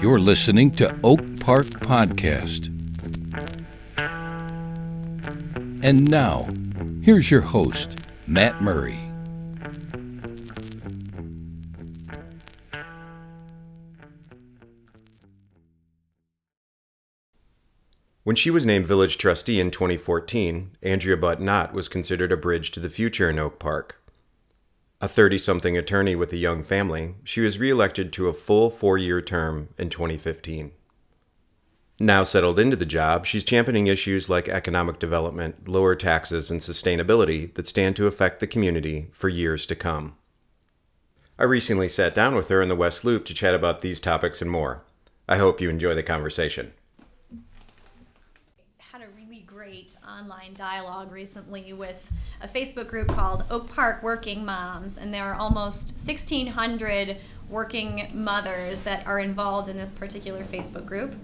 You're listening to Oak Park Podcast. And now, here's your host, Matt Murray. When she was named village trustee in 2014, Andrea Button Knott was considered a bridge to the future in Oak Park. A 30 something attorney with a young family, she was reelected to a full four year term in 2015. Now settled into the job, she's championing issues like economic development, lower taxes, and sustainability that stand to affect the community for years to come. I recently sat down with her in the West Loop to chat about these topics and more. I hope you enjoy the conversation. had a really great dialogue recently with a Facebook group called Oak Park Working Moms, and there are almost 1,600 working mothers that are involved in this particular Facebook group.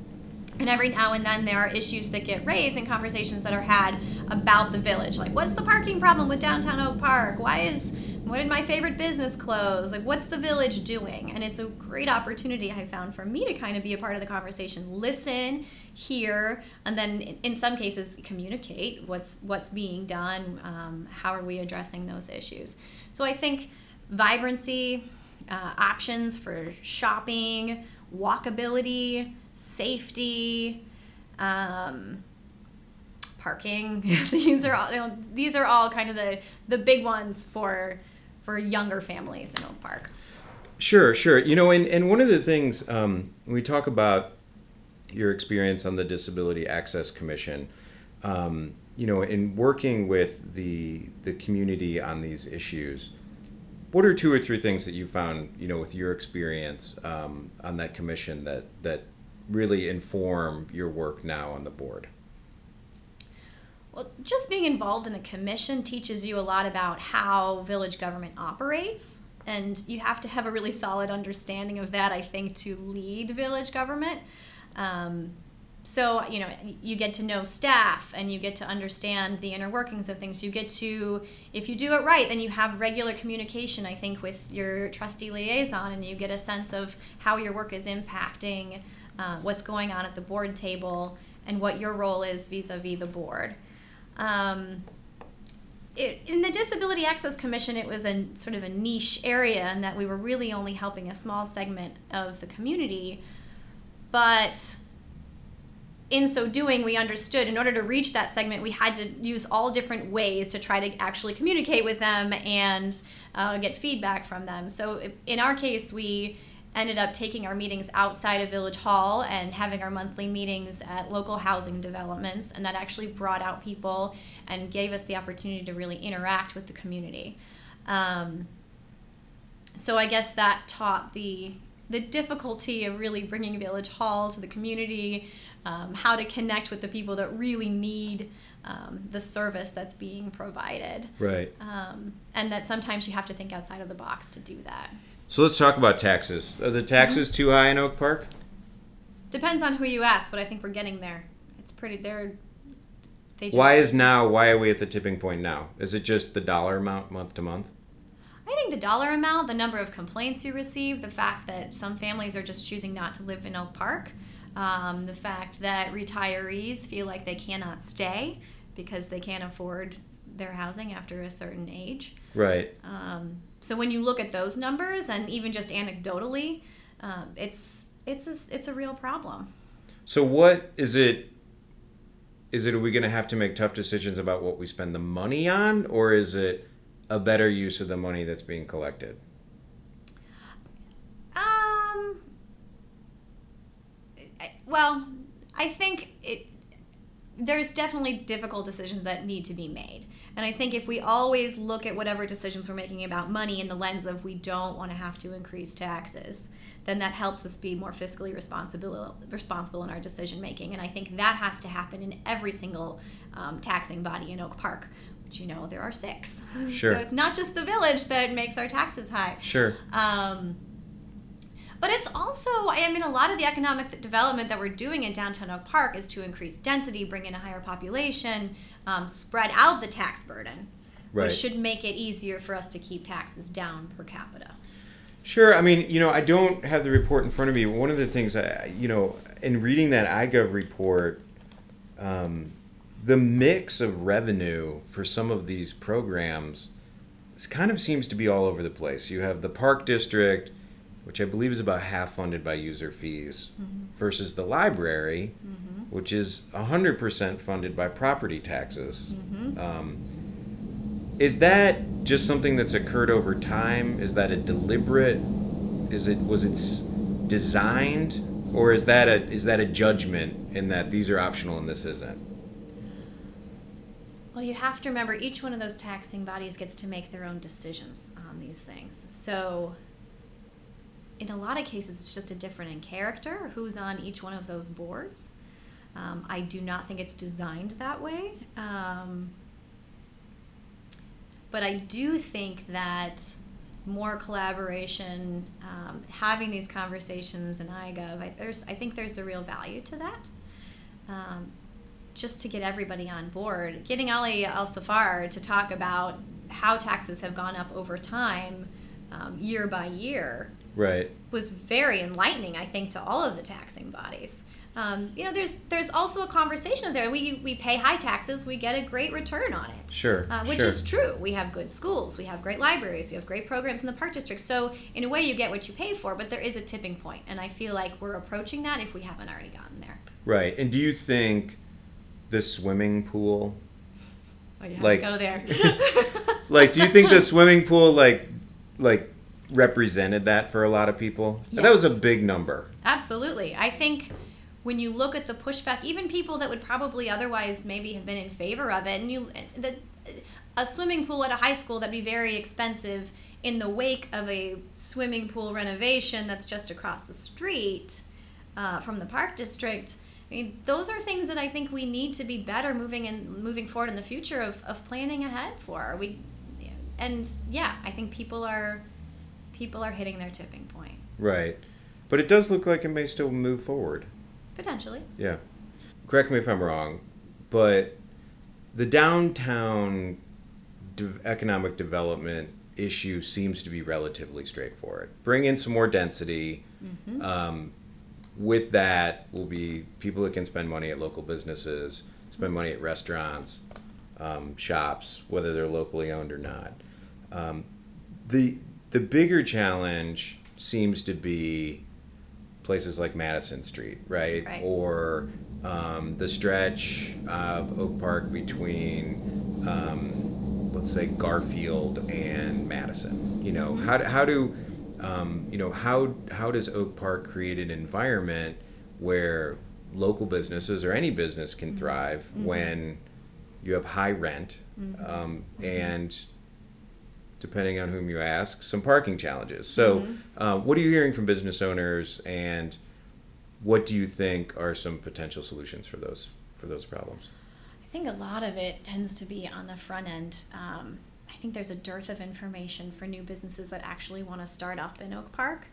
And every now and then there are issues that get raised and conversations that are had about the village. Like, what's the parking problem with downtown Oak Park? Why is, what did my favorite business close? Like, what's the village doing? And it's a great opportunity I found for me to kind of be a part of the conversation, listen, hear, and then in, some cases communicate what's what's being done. Um, how are we addressing those issues? So I think vibrancy, uh, options for shopping, walkability, safety, um, parking. these are all you know, these are all kind of the the big ones for for younger families in Oak Park. Sure, sure. You know, and, and one of the things um, we talk about your experience on the Disability Access Commission, um, you know, in working with the the community on these issues, what are two or three things that you found, you know, with your experience um, on that commission that that really inform your work now on the board? Well, just being involved in a commission teaches you a lot about how village government operates. And you have to have a really solid understanding of that, I think, to lead village government. Um, so, you know, you get to know staff and you get to understand the inner workings of things. You get to, if you do it right, then you have regular communication, I think, with your trustee liaison and you get a sense of how your work is impacting uh, what's going on at the board table and what your role is vis a vis the board. Um, it, in the Disability Access Commission, it was a sort of a niche area in that we were really only helping a small segment of the community. But in so doing, we understood in order to reach that segment, we had to use all different ways to try to actually communicate with them and uh, get feedback from them. So in our case, we ended up taking our meetings outside of Village Hall and having our monthly meetings at local housing developments. And that actually brought out people and gave us the opportunity to really interact with the community. Um, so I guess that taught the the difficulty of really bringing Village Hall to the community, um, how to connect with the people that really need um, the service that's being provided. Right. Um, and that sometimes you have to think outside of the box to do that. So let's talk about taxes. Are the taxes too high in Oak Park? Depends on who you ask, but I think we're getting there. It's pretty. They're. They just, why is now? Why are we at the tipping point now? Is it just the dollar amount month to month? I think the dollar amount, the number of complaints you receive, the fact that some families are just choosing not to live in Oak Park, um, the fact that retirees feel like they cannot stay because they can't afford their housing after a certain age. Right. Um, so when you look at those numbers, and even just anecdotally, um, it's it's a, it's a real problem. So what is it? Is it are we going to have to make tough decisions about what we spend the money on, or is it a better use of the money that's being collected? Um. Well, I think. There's definitely difficult decisions that need to be made. And I think if we always look at whatever decisions we're making about money in the lens of we don't want to have to increase taxes, then that helps us be more fiscally responsible responsible in our decision making. And I think that has to happen in every single um, taxing body in Oak Park. Which you know there are six. Sure. so it's not just the village that makes our taxes high. Sure. Um, but it's also, I mean, a lot of the economic development that we're doing in downtown Oak Park is to increase density, bring in a higher population, um, spread out the tax burden, right. which should make it easier for us to keep taxes down per capita. Sure. I mean, you know, I don't have the report in front of me. One of the things I, you know, in reading that iGov report, um, the mix of revenue for some of these programs this kind of seems to be all over the place. You have the park district, which I believe is about half funded by user fees, mm-hmm. versus the library, mm-hmm. which is 100% funded by property taxes. Mm-hmm. Um, is that just something that's occurred over time? Is that a deliberate? Is it was it designed, or is that a is that a judgment in that these are optional and this isn't? Well, you have to remember each one of those taxing bodies gets to make their own decisions on these things. So, in a lot of cases, it's just a different in character who's on each one of those boards. Um, I do not think it's designed that way. Um, but I do think that more collaboration, um, having these conversations in iGov, I, there's, I think there's a real value to that. Um, just to get everybody on board. Getting Ali ElSaffar to talk about how taxes have gone up over time, um, year by year, right, was very enlightening. I think to all of the taxing bodies. Um, you know, there's there's also a conversation there. We we pay high taxes, we get a great return on it. Sure, uh, which sure. is true. We have good schools, we have great libraries, we have great programs in the park district. So in a way, you get what you pay for. But there is a tipping point, and I feel like we're approaching that if we haven't already gotten there. Right. And do you think? the swimming pool? Oh, like, to go there. like, do you think the swimming pool like like represented that for a lot of people? Yes. That was a big number. Absolutely. I think when you look at the pushback, even people that would probably otherwise maybe have been in favor of it, and you the a swimming pool at a high school that'd be very expensive in the wake of a swimming pool renovation that's just across the street uh, from the park district I mean, those are things that I think we need to be better moving and moving forward in the future of, of planning ahead for. We, and yeah, I think people are people are hitting their tipping point. Right, but it does look like it may still move forward. Potentially. Yeah. Correct me if I'm wrong, but the downtown de- economic development issue seems to be relatively straightforward. Bring in some more density. Mm-hmm. Um, with that will be people that can spend money at local businesses, spend money at restaurants, um, shops, whether they're locally owned or not. Um, the the bigger challenge seems to be places like Madison Street, right? right. Or um, the stretch of Oak Park between, um, let's say, Garfield and Madison. You know, how, how do um, you know how how does Oak Park create an environment where local businesses or any business can mm-hmm. thrive mm-hmm. when you have high rent mm-hmm. um, and depending on whom you ask some parking challenges so mm-hmm. uh, what are you hearing from business owners and what do you think are some potential solutions for those for those problems i think a lot of it tends to be on the front end um, I think there's a dearth of information for new businesses that actually want to start up in Oak Park.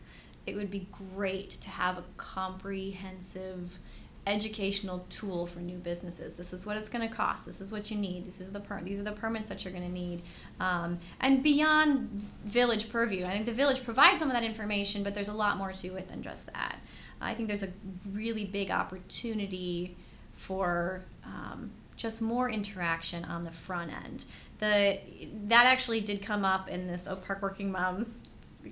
It would be great to have a comprehensive educational tool for new businesses. This is what it's going to cost. This is what you need. This is the per- these are the permits that you're going to need. Um, and beyond village purview, I think the village provides some of that information, but there's a lot more to it than just that. I think there's a really big opportunity for um, just more interaction on the front end the that actually did come up in this Oak Park Working Moms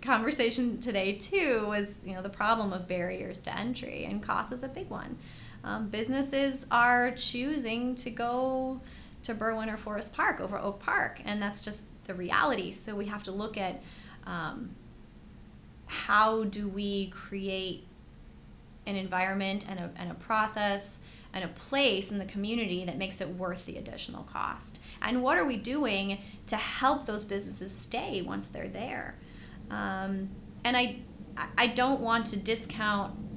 conversation today too was you know the problem of barriers to entry and cost is a big one um, businesses are choosing to go to Berwyn or Forest Park over Oak Park and that's just the reality so we have to look at um, how do we create an environment and a, and a process and a place in the community that makes it worth the additional cost? And what are we doing to help those businesses stay once they're there? Um, and I, I don't want to discount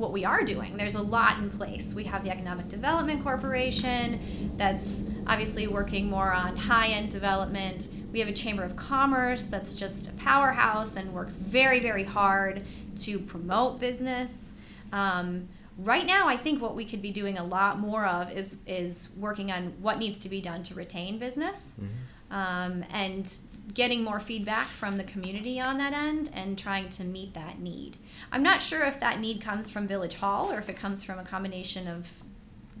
what we are doing. There's a lot in place. We have the Economic Development Corporation that's obviously working more on high end development. We have a Chamber of Commerce that's just a powerhouse and works very, very hard to promote business. Um, right now i think what we could be doing a lot more of is is working on what needs to be done to retain business mm-hmm. um, and getting more feedback from the community on that end and trying to meet that need. I'm not sure if that need comes from Village Hall or if it comes from a combination of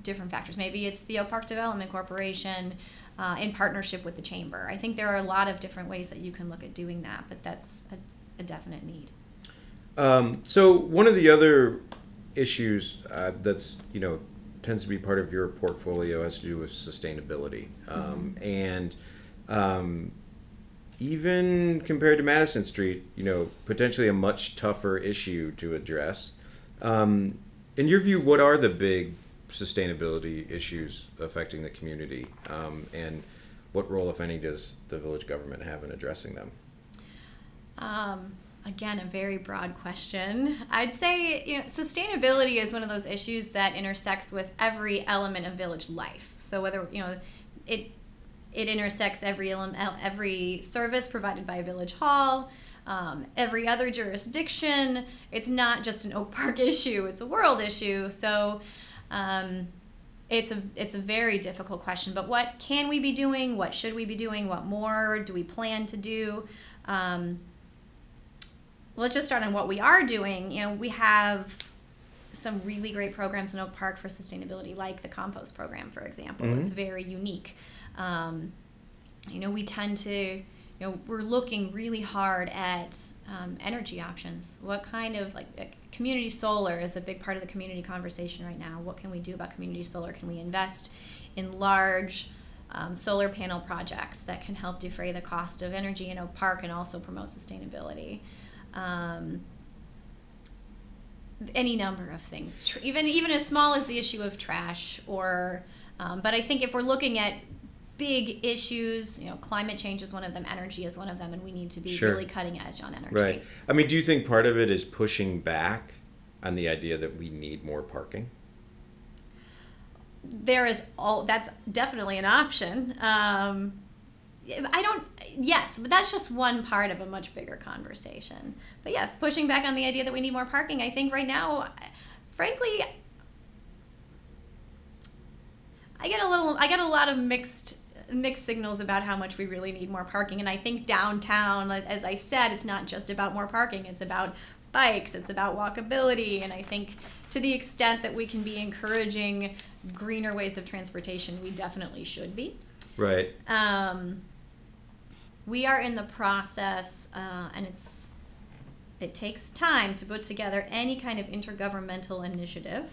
different factors. Maybe it's the Oak Park Development Corporation uh, in partnership with the chamber. I think there are a lot of different ways that you can look at doing that, but that's a, a definite need. Um, so one of the other issues uh, that's you know tends to be part of your portfolio has to do with sustainability, um, mm-hmm. and um, even compared to Madison Street, you know, potentially a much tougher issue to address. Um, in your view, what are the big sustainability issues affecting the community, um, and what role, if any, does the village government have in addressing them? Um, again, a very broad question. I'd say you know sustainability is one of those issues that intersects with every element of village life. So whether you know it it intersects every every service provided by Village Hall. Um, every other jurisdiction. It's not just an Oak Park issue; it's a world issue. So, um, it's a it's a very difficult question. But what can we be doing? What should we be doing? What more do we plan to do? Um, let's just start on what we are doing. You know, we have some really great programs in Oak Park for sustainability, like the compost program, for example. Mm-hmm. It's very unique. Um, you know, we tend to, you know, we're looking really hard at um, energy options. What kind of like community solar is a big part of the community conversation right now. What can we do about community solar? Can we invest in large um, solar panel projects that can help defray the cost of energy in Oak Park and also promote sustainability? Um, any number of things, even even as small as the issue of trash, or um, but I think if we're looking at big issues. You know, climate change is one of them, energy is one of them, and we need to be sure. really cutting edge on energy. Right. I mean, do you think part of it is pushing back on the idea that we need more parking? There is all that's definitely an option. Um, I don't, yes, but that's just one part of a much bigger conversation. But yes, pushing back on the idea that we need more parking, I think right now, frankly, I get a little, I get a lot of mixed mixed signals about how much we really need more parking. And I think downtown, as I said, it's not just about more parking, it's about bikes, it's about walkability. And I think to the extent that we can be encouraging greener ways of transportation, we definitely should be. Right. Um, we are in the process, uh, and it's it takes time to put together any kind of intergovernmental initiative.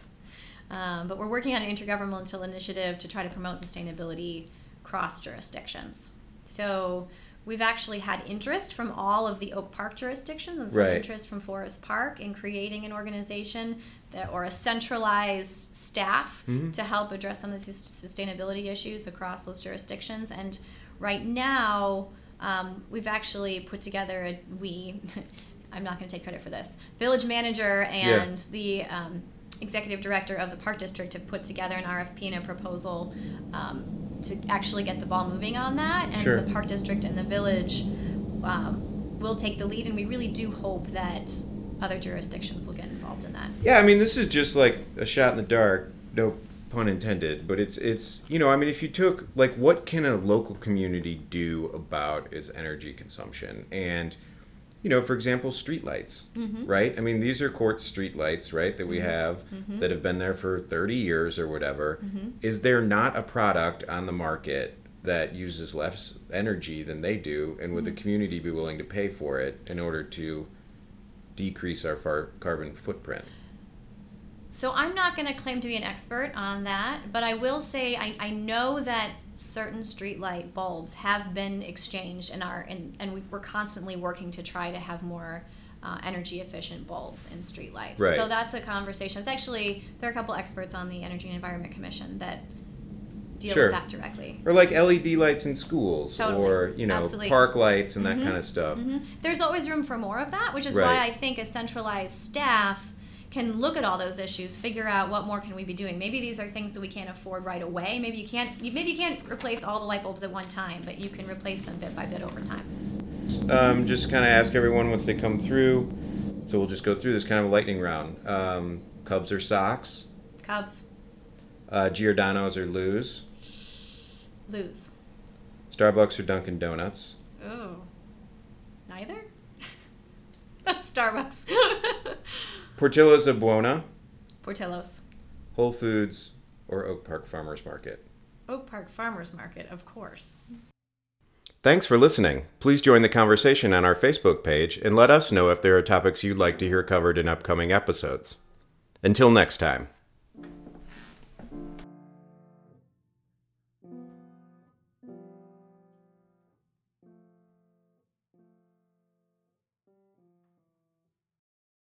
Um, but we're working on an intergovernmental initiative to try to promote sustainability cross jurisdictions. So we've actually had interest from all of the Oak Park jurisdictions and some right. interest from Forest Park in creating an organization that, or a centralized staff mm-hmm. to help address some of the sustainability issues across those jurisdictions. And right now, um, we've actually put together a we. I'm not going to take credit for this. Village manager and yeah. the um, executive director of the park district have put together an RFP and a proposal um, to actually get the ball moving on that, and sure. the park district and the village um, will take the lead, and we really do hope that other jurisdictions will get involved in that. Yeah, I mean, this is just like a shot in the dark. No pun intended, but it's it's you know, I mean, if you took like what can a local community do about its energy consumption and you know, for example, streetlights, mm-hmm. right? I mean, these are Quartz streetlights, right, that we mm-hmm. have mm-hmm. that have been there for 30 years or whatever. Mm-hmm. Is there not a product on the market that uses less energy than they do? And would the mm-hmm. community be willing to pay for it in order to decrease our far carbon footprint? So I'm not going to claim to be an expert on that, but I will say I, I know that certain streetlight bulbs have been exchanged and are and, and we, are constantly working to try to have more uh, energy efficient bulbs in streetlights. Right. So that's a conversation. It's actually there are a couple experts on the Energy and Environment Commission that deal sure. with that directly. Or like LED lights in schools, totally. or you know, Absolutely. park lights and mm-hmm. that kind of stuff. Mm-hmm. There's always room for more of that, which is right. why I think a centralized staff can look at all those issues, figure out what more can we be doing. Maybe these are things that we can't afford right away. Maybe you can't. maybe you can't replace all the light bulbs at one time, but you can replace them bit by bit over time. Um, just kind of ask everyone once they come through. So we'll just go through this kind of a lightning round. Um, Cubs or Sox? Cubs. Uh, Giordano's or Lou's? Lou's. Starbucks or Dunkin' Donuts? Oh, neither. Starbucks. Portillo's of Buona, Portillo's. Whole Foods, or Oak Park Farmers Market. Oak Park Farmers Market, of course. Thanks for listening. Please join the conversation on our Facebook page and let us know if there are topics you'd like to hear covered in upcoming episodes. Until next time.